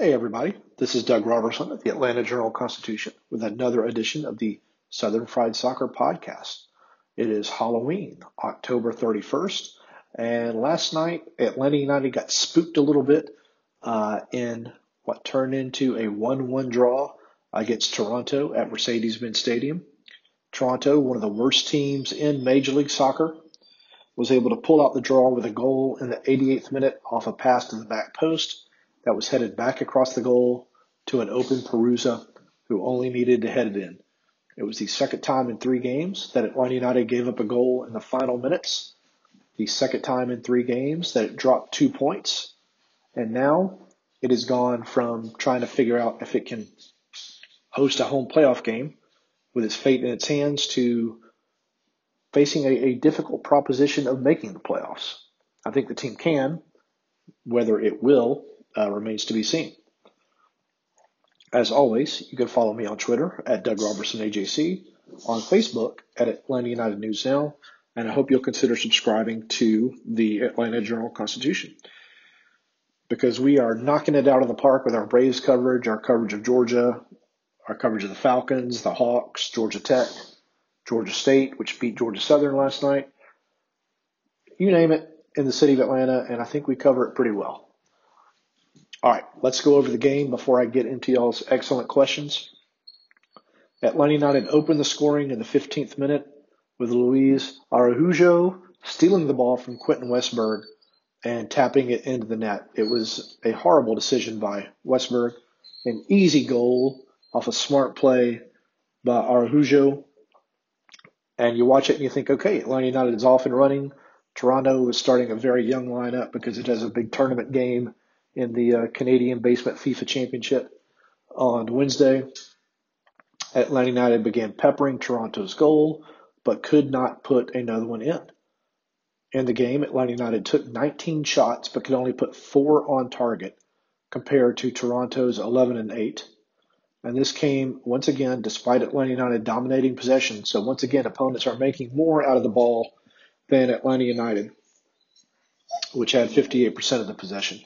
Hey, everybody. This is Doug Roberson of the Atlanta Journal Constitution with another edition of the Southern Fried Soccer Podcast. It is Halloween, October 31st, and last night Atlanta United got spooked a little bit uh, in what turned into a 1 1 draw against Toronto at Mercedes Benz Stadium. Toronto, one of the worst teams in Major League Soccer, was able to pull out the draw with a goal in the 88th minute off a pass to the back post that was headed back across the goal to an open Perruzza who only needed to head it in. It was the second time in three games that Atlanta United gave up a goal in the final minutes, the second time in three games that it dropped two points, and now it has gone from trying to figure out if it can host a home playoff game with its fate in its hands to facing a, a difficult proposition of making the playoffs. I think the team can. Whether it will uh, remains to be seen. As always, you can follow me on Twitter at Doug Roberson AJC, on Facebook at Atlanta United News Now, and I hope you'll consider subscribing to the Atlanta Journal Constitution because we are knocking it out of the park with our Braves coverage, our coverage of Georgia, our coverage of the Falcons, the Hawks, Georgia Tech, Georgia State, which beat Georgia Southern last night. You name it in the city of Atlanta, and I think we cover it pretty well. All right, let's go over the game before I get into y'all's excellent questions. Atlanta United opened the scoring in the 15th minute with Luis Araujo stealing the ball from Quentin Westberg and tapping it into the net. It was a horrible decision by Westberg. An easy goal off a smart play by Araujo. And you watch it and you think, okay, Atlanta United is off and running. Toronto is starting a very young lineup because it has a big tournament game in the uh, Canadian Basement FIFA Championship on Wednesday. Atlanta United began peppering Toronto's goal, but could not put another one in. In the game, Atlanta United took 19 shots, but could only put four on target, compared to Toronto's 11 and 8. And this came once again despite Atlanta United dominating possession. So once again, opponents are making more out of the ball than Atlanta United, which had 58% of the possession.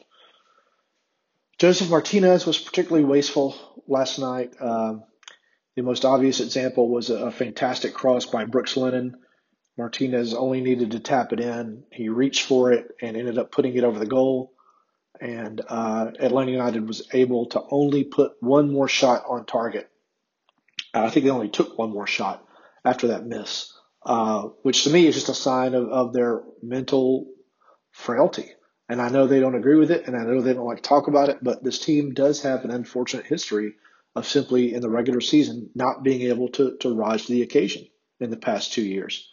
Josef Martinez was particularly wasteful last night. Um, the most obvious example was a, a fantastic cross by Brooks Lennon. Martinez only needed to tap it in. He reached for it and ended up putting it over the goal. And uh, Atlanta United was able to only put one more shot on target. I think they only took one more shot after that miss, uh, which to me is just a sign of, of their mental frailty. And I know they don't agree with it, and I know they don't like to talk about it, but this team does have an unfortunate history of simply in the regular season not being able to, to rise to the occasion in the past two years.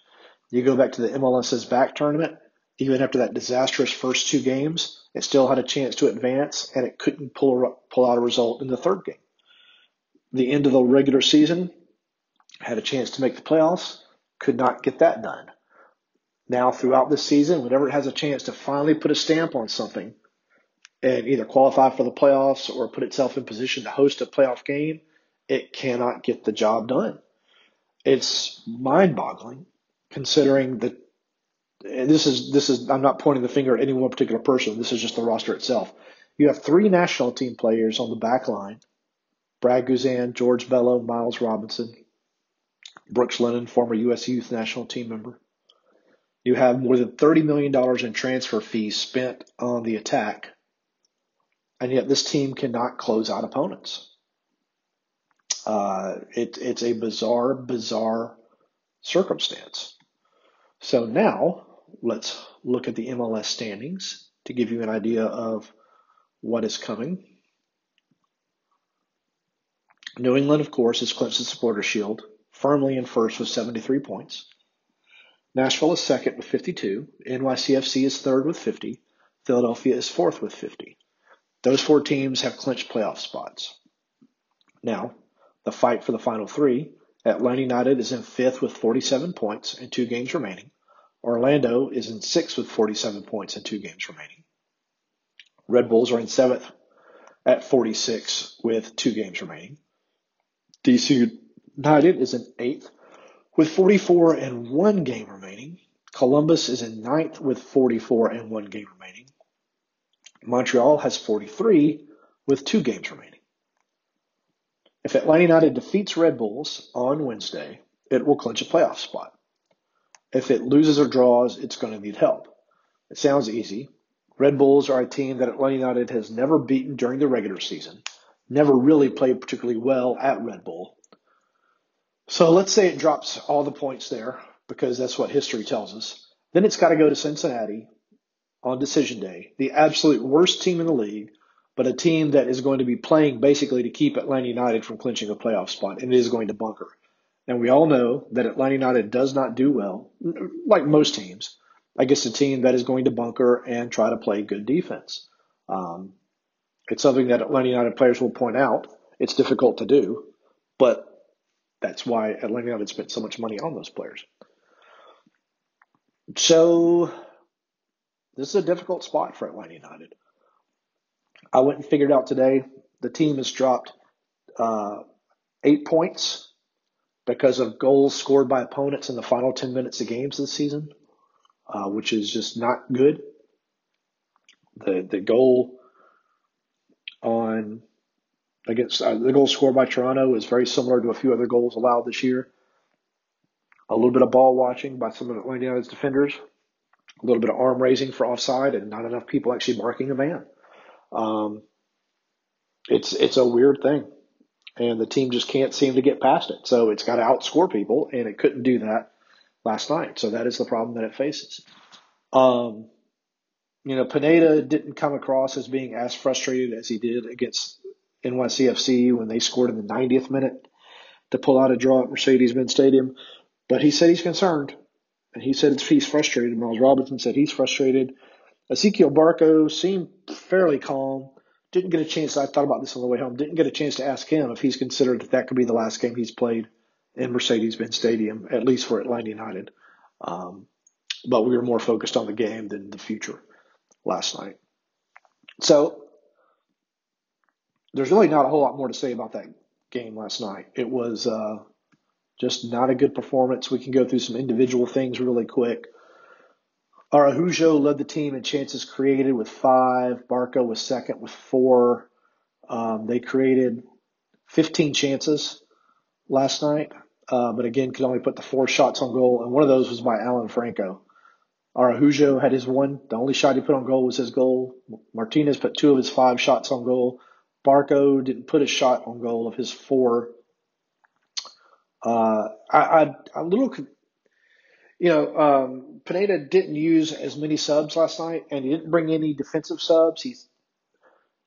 You go back to the MLS is Back tournament, even after that disastrous first two games, it still had a chance to advance, and it couldn't pull, pull out a result in the third game. The end of the regular season had a chance to make the playoffs, could not get that done now throughout the season, whenever it has a chance to finally put a stamp on something and either qualify for the playoffs or put itself in position to host a playoff game, it cannot get the job done. It's mind boggling considering that and this is this is I'm not pointing the finger at any one particular person. This is just the roster itself. You have three national team players on the back line. Brad Guzan, George Bello, Miles Robinson, Brooks Lennon, former U.S. Youth National Team member. You have more than $30 million in transfer fees spent on the attack, and yet this team cannot close out opponents. Uh, it, it's a bizarre, bizarre circumstance. So now let's look at the MLS standings to give you an idea of what is coming. New England, of course, is the supporter shield, firmly in first with 73 points. Nashville is second with 52. NYCFC is third with 50. Philadelphia is fourth with 50. Those four teams have clinched playoff spots. Now, the fight for the final three Atlanta United is in fifth with 47 points and two games remaining. Orlando is in sixth with 47 points and two games remaining. Red Bulls are in seventh at 46 with two games remaining. DC United is in eighth with 44 and one game remaining. Columbus is in ninth with 44 and one game remaining. Montreal has 43 with two games remaining. If Atlanta United defeats Red Bulls on Wednesday, it will clinch a playoff spot. If it loses or draws, it's going to need help. It sounds easy. Red Bulls are a team that Atlanta United has never beaten during the regular season, never really played particularly well at Red Bull. So let's say it drops all the points there because that's what history tells us. Then it's got to go to Cincinnati on decision day, the absolute worst team in the league, but a team that is going to be playing basically to keep Atlanta United from clinching a playoff spot, and it is going to bunker. And we all know that Atlanta United does not do well, like most teams, against a team that is going to bunker and try to play good defense. Um, it's something that Atlanta United players will point out. It's difficult to do, but that's why Atlanta United spent so much money on those players. So this is a difficult spot for Atlanta United. I went and figured out today the team has dropped uh, eight points because of goals scored by opponents in the final 10 minutes of games this season, uh, which is just not good. The, the goal on against uh, the goal scored by Toronto is very similar to a few other goals allowed this year. A little bit of ball watching by some of the United's defenders, a little bit of arm raising for offside, and not enough people actually marking a man. Um, it's it's a weird thing, and the team just can't seem to get past it. So it's got to outscore people, and it couldn't do that last night. So that is the problem that it faces. Um, you know, Pineda didn't come across as being as frustrated as he did against NYCFC when they scored in the 90th minute to pull out a draw at Mercedes-Benz Stadium. But he said he's concerned, and he said he's frustrated. Miles Robinson said he's frustrated. Ezequiel Barco seemed fairly calm. Didn't get a chance. I thought about this on the way home. Didn't get a chance to ask him if he's considered that that could be the last game he's played in Mercedes-Benz Stadium, at least for Atlanta United. Um, but we were more focused on the game than the future last night. So there's really not a whole lot more to say about that game last night. It was uh, just not a good performance. We can go through some individual things really quick. Araujo led the team in chances created with five. Barco was second with four. Um, they created 15 chances last night, uh, but again, could only put the four shots on goal, and one of those was by Alan Franco. Araujo had his one. The only shot he put on goal was his goal. Martinez put two of his five shots on goal. Barco didn't put a shot on goal of his four. Uh, little you know, um, Pineda didn't use as many subs last night, and he didn't bring any defensive subs. He's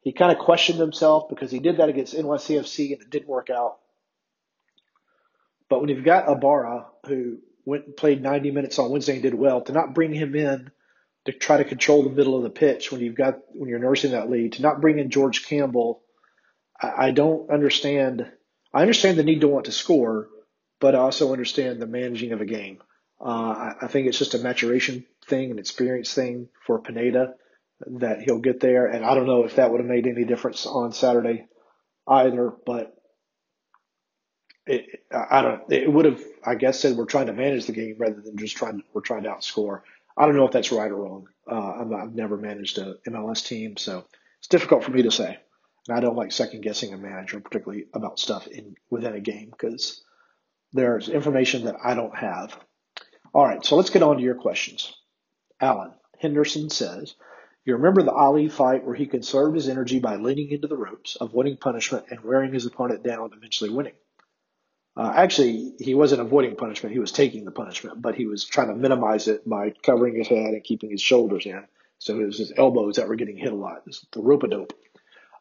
he kind of questioned himself because he did that against NYCFC and it didn't work out. But when you've got Ibarra, who went and played 90 minutes on Wednesday and did well, to not bring him in to try to control the middle of the pitch when you've got when you're nursing that lead, to not bring in George Campbell, I, don't understand. I understand the need to want to score, but I also understand the managing of a game. Uh, I, I think it's just a maturation thing, an experience thing for Pineda that he'll get there. And I don't know if that would have made any difference on Saturday either, but it, I don't. It would have, I guess, said we're trying to manage the game rather than just trying. We're trying to outscore. I don't know if that's right or wrong. Uh, i have never managed a MLS team, so it's difficult for me to say. And I don't like second guessing a manager, particularly about stuff in within a game, because there's information that I don't have All right, so let's get on to your questions. Alan Henderson says, You remember the Ali fight where he conserved his energy by leaning into the ropes, avoiding punishment, and wearing his opponent down, eventually winning? Uh, actually, he wasn't avoiding punishment, he was taking the punishment, but he was trying to minimize it by covering his head and keeping his shoulders in. So it was his elbows that were getting hit a lot. The rope a dope.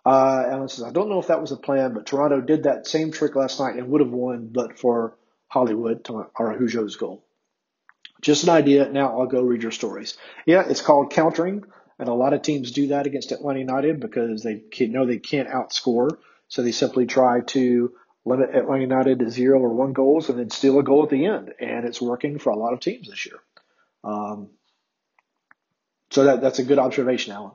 Uh, says, I don't know if that was the plan, but Toronto did that same trick last night and would have won, but for Hollywood, Araujo's goal. Just an idea. Now I'll go read your stories. Yeah, it's called countering, and a lot of teams do that against Atlanta United because they know they can't outscore, so they simply try to limit Atlanta United to zero or one goals and then steal a goal at the end, and it's working for a lot of teams this year. Um, so that, that's a good observation, Alan.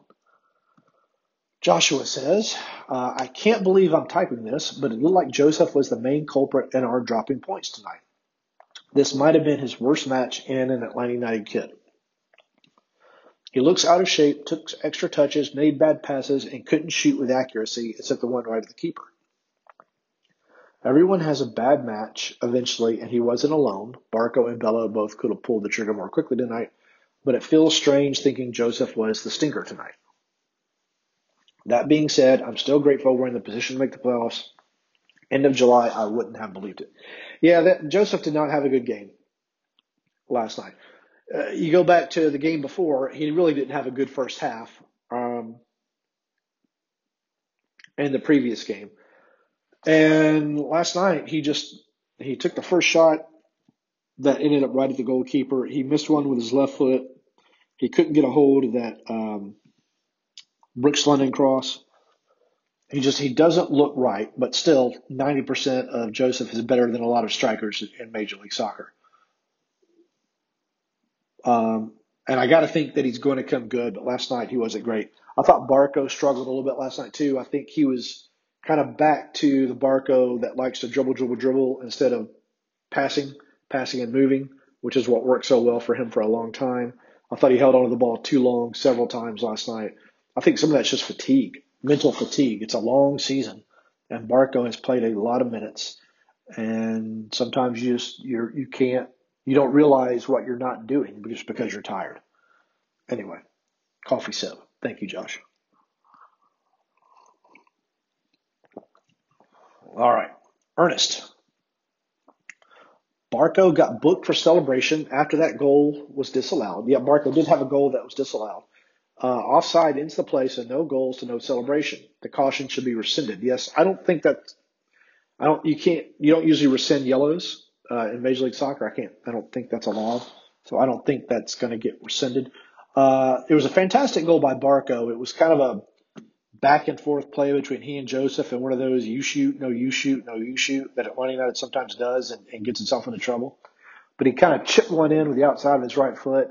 Joshua says, uh, I can't believe I'm typing this, but it looked like Josef was the main culprit in our dropping points tonight. This might have been his worst match in an Atlanta United kit. He looks out of shape, took extra touches, made bad passes, and couldn't shoot with accuracy except the one right at the keeper. Everyone has a bad match eventually, and he wasn't alone. Barco and Bello both could have pulled the trigger more quickly tonight, but it feels strange thinking Josef was the stinker tonight. That being said, I'm still grateful we're in the position to make the playoffs. End of July, I wouldn't have believed it. Yeah, that, Josef did not have a good game last night. Uh, you go back to the game before, he really didn't have a good first half. Um, and the previous game. And last night, he just he took the first shot that ended up right at the goalkeeper. He missed one with his left foot. He couldn't get a hold of that um, Brooks Lennon cross. He just he doesn't look right, but still, ninety percent of Josef is better than a lot of strikers in Major League Soccer. Um, and I got to think that he's going to come good. But last night he wasn't great. I thought Barco struggled a little bit last night too. I think he was kind of back to the Barco that likes to dribble, dribble, dribble instead of passing, passing and moving, which is what worked so well for him for a long time. I thought he held onto the ball too long several times last night. I think some of that's just fatigue, mental fatigue. It's a long season, and Barco has played a lot of minutes, and sometimes you just you're you can't you don't realize what you're not doing just because you're tired. Anyway, coffee sip. Thank you, Josh. All right. Ernest. Barco got booked for celebration after that goal was disallowed. Yeah, Barco did have a goal that was disallowed. Uh, offside ends the play, so no goals, so no celebration. The caution should be rescinded. Yes, I don't think that. I don't. You can't. You don't usually rescind yellows uh, in Major League Soccer. I can't. I don't think that's a law, so I don't think that's going to get rescinded. Uh, it was a fantastic goal by Barco. It was kind of a back and forth play between he and Josef, and one of those you shoot, no you shoot, no you shoot that Atlanta United sometimes does and, and gets itself into trouble. But he kind of chipped one in with the outside of his right foot,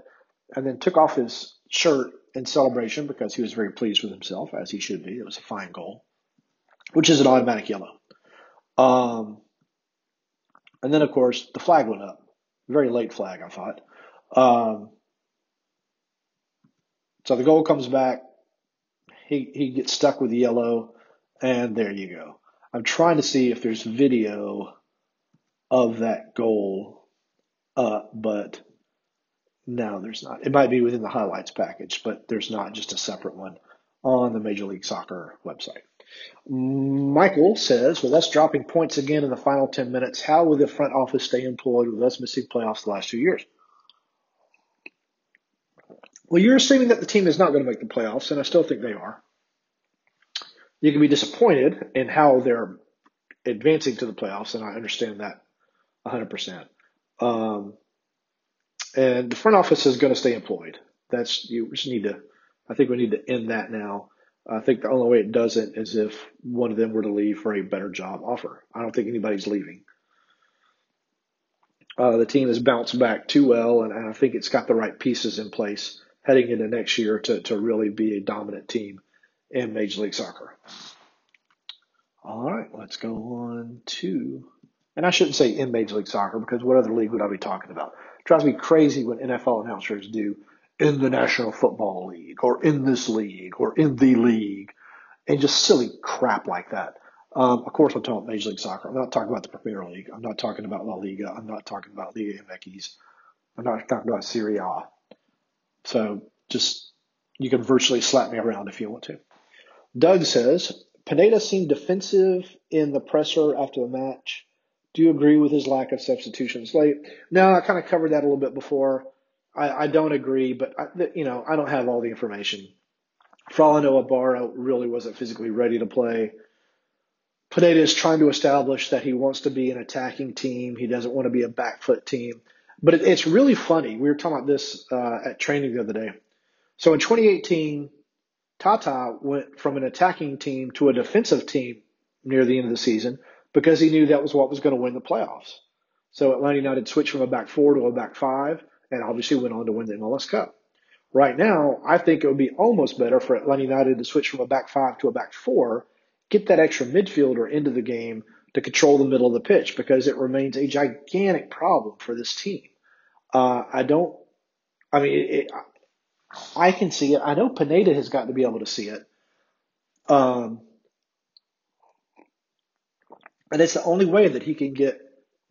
and then took off his shirt in celebration because he was very pleased with himself, as he should be. It was a fine goal, which is an automatic yellow. Um, and then, of course, the flag went up. Very late flag, I thought. Um, so the goal comes back he, he gets stuck with yellow, and there you go. I'm trying to see if there's video of that goal, uh, but no, there's not. It might be within the highlights package, but there's not just a separate one on the Major League Soccer website. Michael says, with us dropping points again in the final 10 minutes, how will the front office stay employed with us missing playoffs the last two years? Well, you're assuming that the team is not going to make the playoffs, and I still think they are. You can be disappointed in how they're advancing to the playoffs, and I understand that 100%. Um, and the front office is going to stay employed. That's you just need to. I think we need to end that now. I think the only way it doesn't is if one of them were to leave for a better job offer. I don't think anybody's leaving. Uh, the team has bounced back too well, and, and I think it's got the right pieces in place heading into next year to, to really be a dominant team in Major League Soccer. All right, let's go on to, and I shouldn't say in Major League Soccer because what other league would I be talking about? It drives me crazy when NFL announcers do in the National Football League or in this league or in the league and just silly crap like that. Um, of course, I'm talking about Major League Soccer. I'm not talking about the Premier League. I'm not talking about La Liga. I'm not talking about Liga MX. I'm not talking about Serie A. So just, you can virtually slap me around if you want to. Doug says, Pineda seemed defensive in the presser after the match. Do you agree with his lack of substitutions late? No, I kind of covered that a little bit before. I, I don't agree, but I, you know, I don't have all the information. For know, Ibarra really wasn't physically ready to play. Pineda is trying to establish that he wants to be an attacking team. He doesn't want to be a back foot team. But it, it's really funny. We were talking about this uh, at training the other day. So in 2018, Tata went from an attacking team to a defensive team near the end of the season because he knew that was what was going to win the playoffs. So Atlanta United switched from a back four to a back five and obviously went on to win the MLS Cup. Right now, I think it would be almost better for Atlanta United to switch from a back five to a back four, get that extra midfielder into the game to control the middle of the pitch because it remains a gigantic problem for this team. Uh, I don't, I mean, it, it, I can see it. I know Pineda has got to be able to see it. Um, and it's the only way that he can get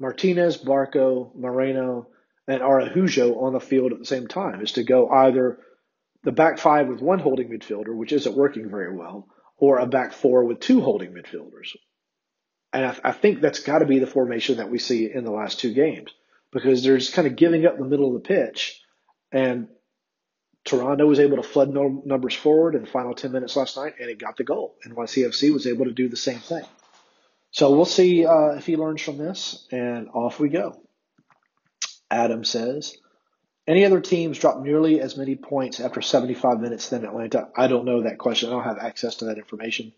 Martinez, Barco, Moreno, and Araujo on the field at the same time is to go either the back five with one holding midfielder, which isn't working very well, or a back four with two holding midfielders. And I, I think that's got to be the formation that we see in the last two games because they're just kind of giving up the middle of the pitch. And Toronto was able to flood no numbers forward in the final 10 minutes last night, and it got the goal. And NYCFC was able to do the same thing. So we'll see uh, if he learns from this, and off we go. Adam says, any other teams drop nearly as many points after 75 minutes than Atlanta? I don't know that question. I don't have access to that information.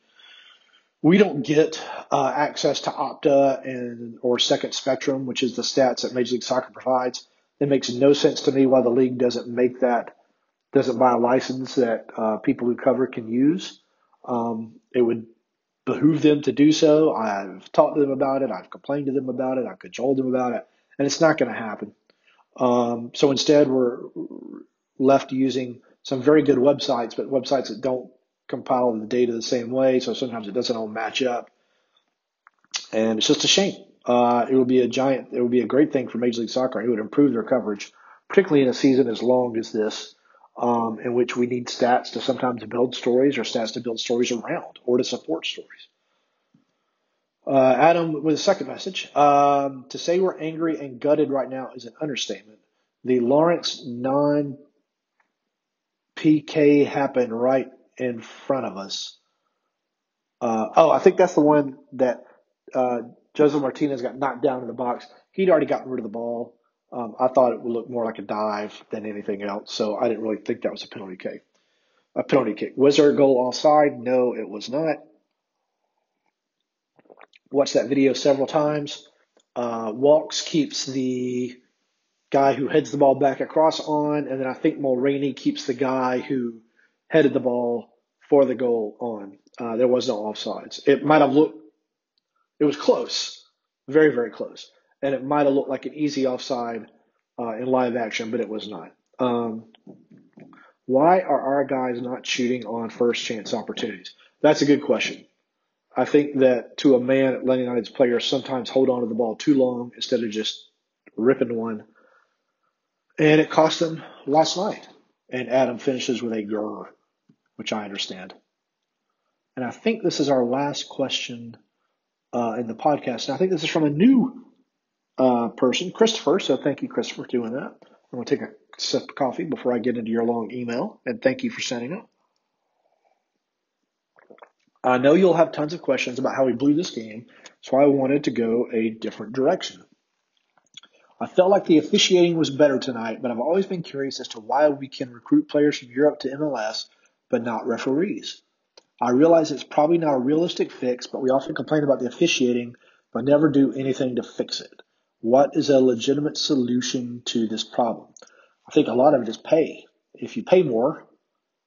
We don't get uh, access to Opta and or Second Spectrum, which is the stats that Major League Soccer provides. It makes no sense to me why the league doesn't make that doesn't buy a license that uh, people who cover can use. Um, it would behoove them to do so. I've talked to them about it. I've complained to them about it. I've cajoled them about it, and it's not going to happen. Um, so instead, we're left using some very good websites, but websites that don't compile the data the same way. So sometimes it doesn't all match up, and it's just a shame. Uh, it would be a giant. It would be a great thing for Major League Soccer. It would improve their coverage, particularly in a season as long as this um, in which we need stats to sometimes build stories or stats to build stories around or to support stories. Uh, Adam with a second message. Um, to say we're angry and gutted right now is an understatement. The Lawrence non PK happened right in front of us. Uh, oh, I think that's the one that uh, Josef Martinez got knocked down in the box. He'd already gotten rid of the ball. Um, I thought it would look more like a dive than anything else, so I didn't really think that was a penalty kick. A penalty kick. Was there a goal offside? No, it was not. Watched that video several times. Uh, Walkes keeps the guy who heads the ball back across on, and then I think Mulraney keeps the guy who headed the ball for the goal on. Uh, there was no offsides. It might have looked, it was close, very, very close and it might have looked like an easy offside uh, in live action, but it was not. Um, why are our guys not shooting on first chance opportunities? That's a good question. I think that to a man, Atlanta United's players sometimes hold on to the ball too long instead of just ripping one. And it cost them last night. And Adam finishes with a grr, which I understand. And I think this is our last question uh, in the podcast. And I think this is from a new uh, person, Christopher. So thank you, Christopher, for doing that. I'm going to take a sip of coffee before I get into your long email, and thank you for sending it. I know you'll have tons of questions about how we blew this game, so I wanted to go a different direction. I felt like the officiating was better tonight, but I've always been curious as to why we can recruit players from Europe to MLS, but not referees. I realize it's probably not a realistic fix, but we often complain about the officiating, but never do anything to fix it. What is a legitimate solution to this problem? I think a lot of it is pay. If you pay more,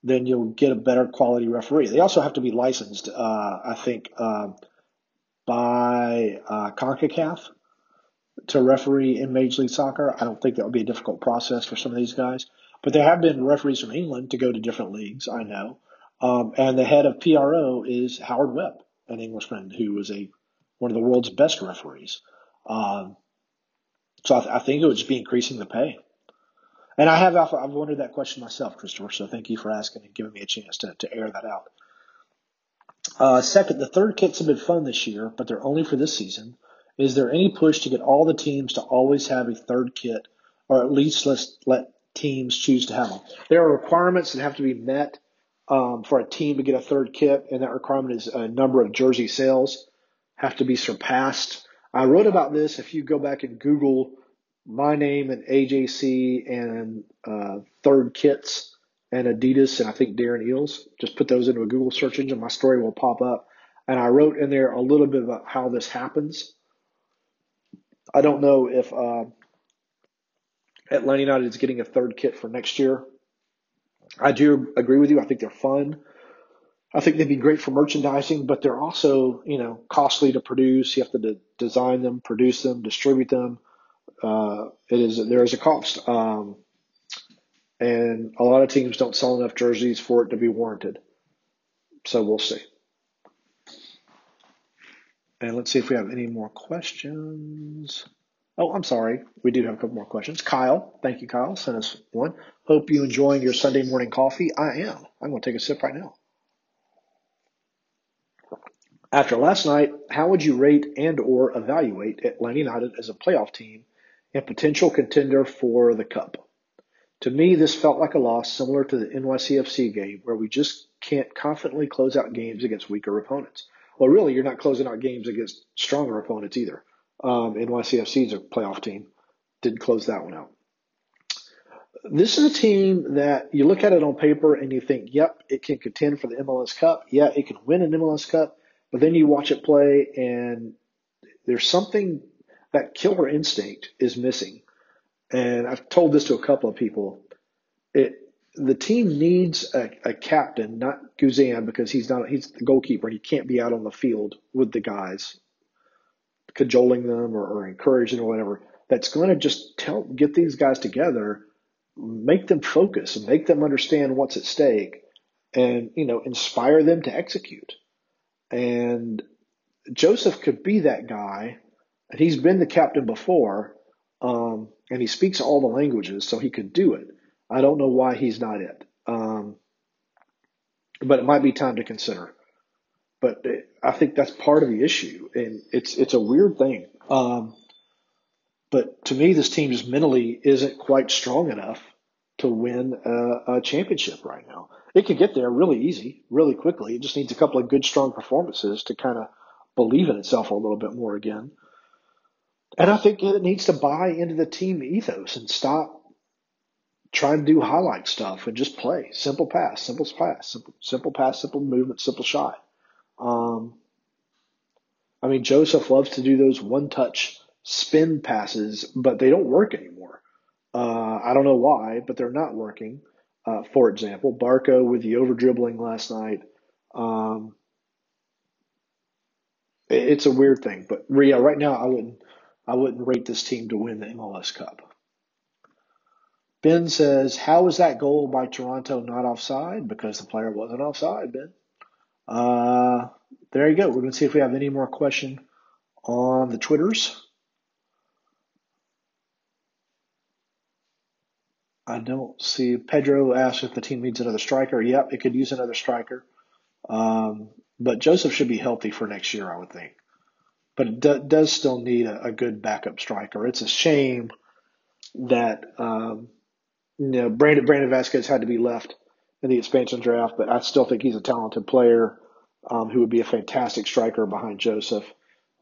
then you'll get a better quality referee. They also have to be licensed, uh, I think, uh, by uh, CONCACAF to referee in Major League Soccer. I don't think that would be a difficult process for some of these guys. But there have been referees from England to go to different leagues, I know. Um, and the head of PRO is Howard Webb, an Englishman who was a one of the world's best referees. Um, so I, th- I think it would just be increasing the pay. And I have I've wondered that question myself, Christopher. So thank you for asking and giving me a chance to, to air that out. Uh, second, the third kits have been fun this year, but they're only for this season. Is there any push to get all the teams to always have a third kit, or at least let's let teams choose to have them? There are requirements that have to be met um, for a team to get a third kit, and that requirement is a number of jersey sales have to be surpassed. I wrote about this. If you go back and Google my name and AJC and uh, third kits and Adidas and I think Darren Eales, just put those into a Google search engine. My story will pop up. And I wrote in there a little bit about how this happens. I don't know if uh, Atlanta United is getting a third kit for next year. I do agree with you. I think they're fun. I think they'd be great for merchandising, but they're also, you know, costly to produce. You have to de- design them, produce them, distribute them. Uh, it is there is a cost, um, and a lot of teams don't sell enough jerseys for it to be warranted. So we'll see. And let's see if we have any more questions. Oh, I'm sorry. We do have a couple more questions. Kyle, thank you, Kyle. Sent us one. Hope you enjoying your Sunday morning coffee. I am. I'm going to take a sip right now. After last night, how would you rate and or evaluate Atlanta United as a playoff team and potential contender for the cup? To me, this felt like a loss similar to the NYCFC game where we just can't confidently close out games against weaker opponents. Well, really, you're not closing out games against stronger opponents either. Um, is a playoff team. Didn't close that one out. This is a team that you look at it on paper and you think, yep, it can contend for the MLS Cup. Yeah, it can win an MLS Cup. But then you watch it play and there's something that killer instinct is missing. And I've told this to a couple of people. It the team needs a, a captain, not Guzan, because he's not he's the goalkeeper and he can't be out on the field with the guys, cajoling them or, or encouraging or whatever. That's going to just tell get these guys together, make them focus, make them understand what's at stake, and you know inspire them to execute. And Josef could be that guy. And he's been the captain before, um, and he speaks all the languages, so he could do it. I don't know why he's not it. Um, but it might be time to consider. But I think that's part of the issue, and it's it's a weird thing. Um, but to me, this team just mentally isn't quite strong enough to win a, a championship right now it could get there really easy, really quickly. It just needs a couple of good, strong performances to kind of believe in itself a little bit more again. And I think it needs to buy into the team ethos and stop trying to do highlight stuff and just play simple pass, simple pass, simple, simple pass, simple movement, simple shot. Um, I mean, Josef loves to do those one touch spin passes, but they don't work anymore. Uh, I don't know why, but they're not working. Uh, for example, Barco with the over dribbling last night. Um, it, it's a weird thing, but yeah, right now I wouldn't I wouldn't rate this team to win the MLS Cup. Ben says, "How was that goal by Toronto not offside? Because the player wasn't offside." Ben. Uh, there you go. We're going to see if we have any more question on the Twitters. I don't see. Pedro asked if the team needs another striker. Yep, it could use another striker. Um, but Josef should be healthy for next year, I would think. But it do, does still need a, a, good backup striker. It's a shame that um, you know Brandon Brandon Vazquez had to be left in the expansion draft, but I still think he's a talented player um, who would be a fantastic striker behind Josef.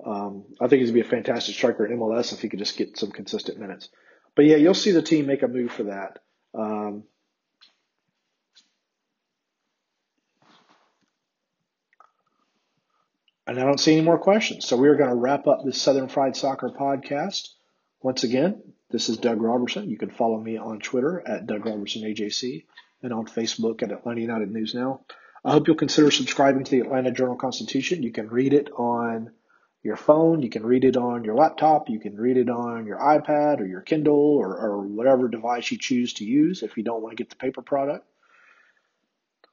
Um, I think he'd be a fantastic striker in MLS if he could just get some consistent minutes. But yeah, you'll see the team make a move for that. Um, and I don't see any more questions. So we are going to wrap up this Southern Fried Soccer podcast. Once again, this is Doug Roberson. You can follow me on Twitter at Doug Roberson AJC and on Facebook at Atlanta United News Now. I hope you'll consider subscribing to the Atlanta Journal Constitution. You can read it on your phone. You can read it on your laptop. You can read it on your iPad or your Kindle or, or whatever device you choose to use if you don't want to get the paper product.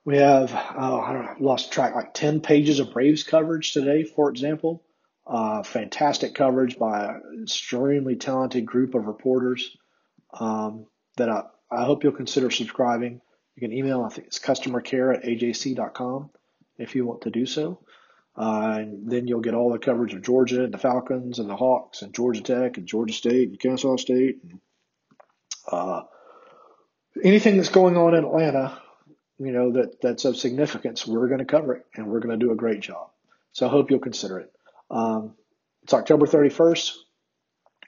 We have, uh, I don't know, lost track, like 10 pages of Braves coverage today, for example. Uh, fantastic coverage by an extremely talented group of reporters um, that I, I hope you'll consider subscribing. You can email, I think it's customer care at ajc.com if you want to do so. Uh, and then you'll get all the coverage of Georgia and the Falcons and the Hawks and Georgia Tech and Georgia State and Kennesaw State. And, uh, anything that's going on in Atlanta, you know, that, that's of significance, we're going to cover it and we're going to do a great job. So I hope you'll consider it. Um, it's October 31st.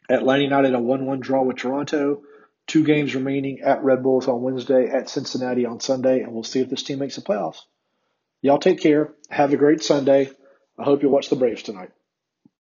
Atlanta United a 1 1 draw with Toronto. Two games remaining at Red Bulls on Wednesday, at Cincinnati on Sunday, and we'll see if this team makes the playoffs. Y'all take care. Have a great Sunday. I hope you watch the Braves tonight.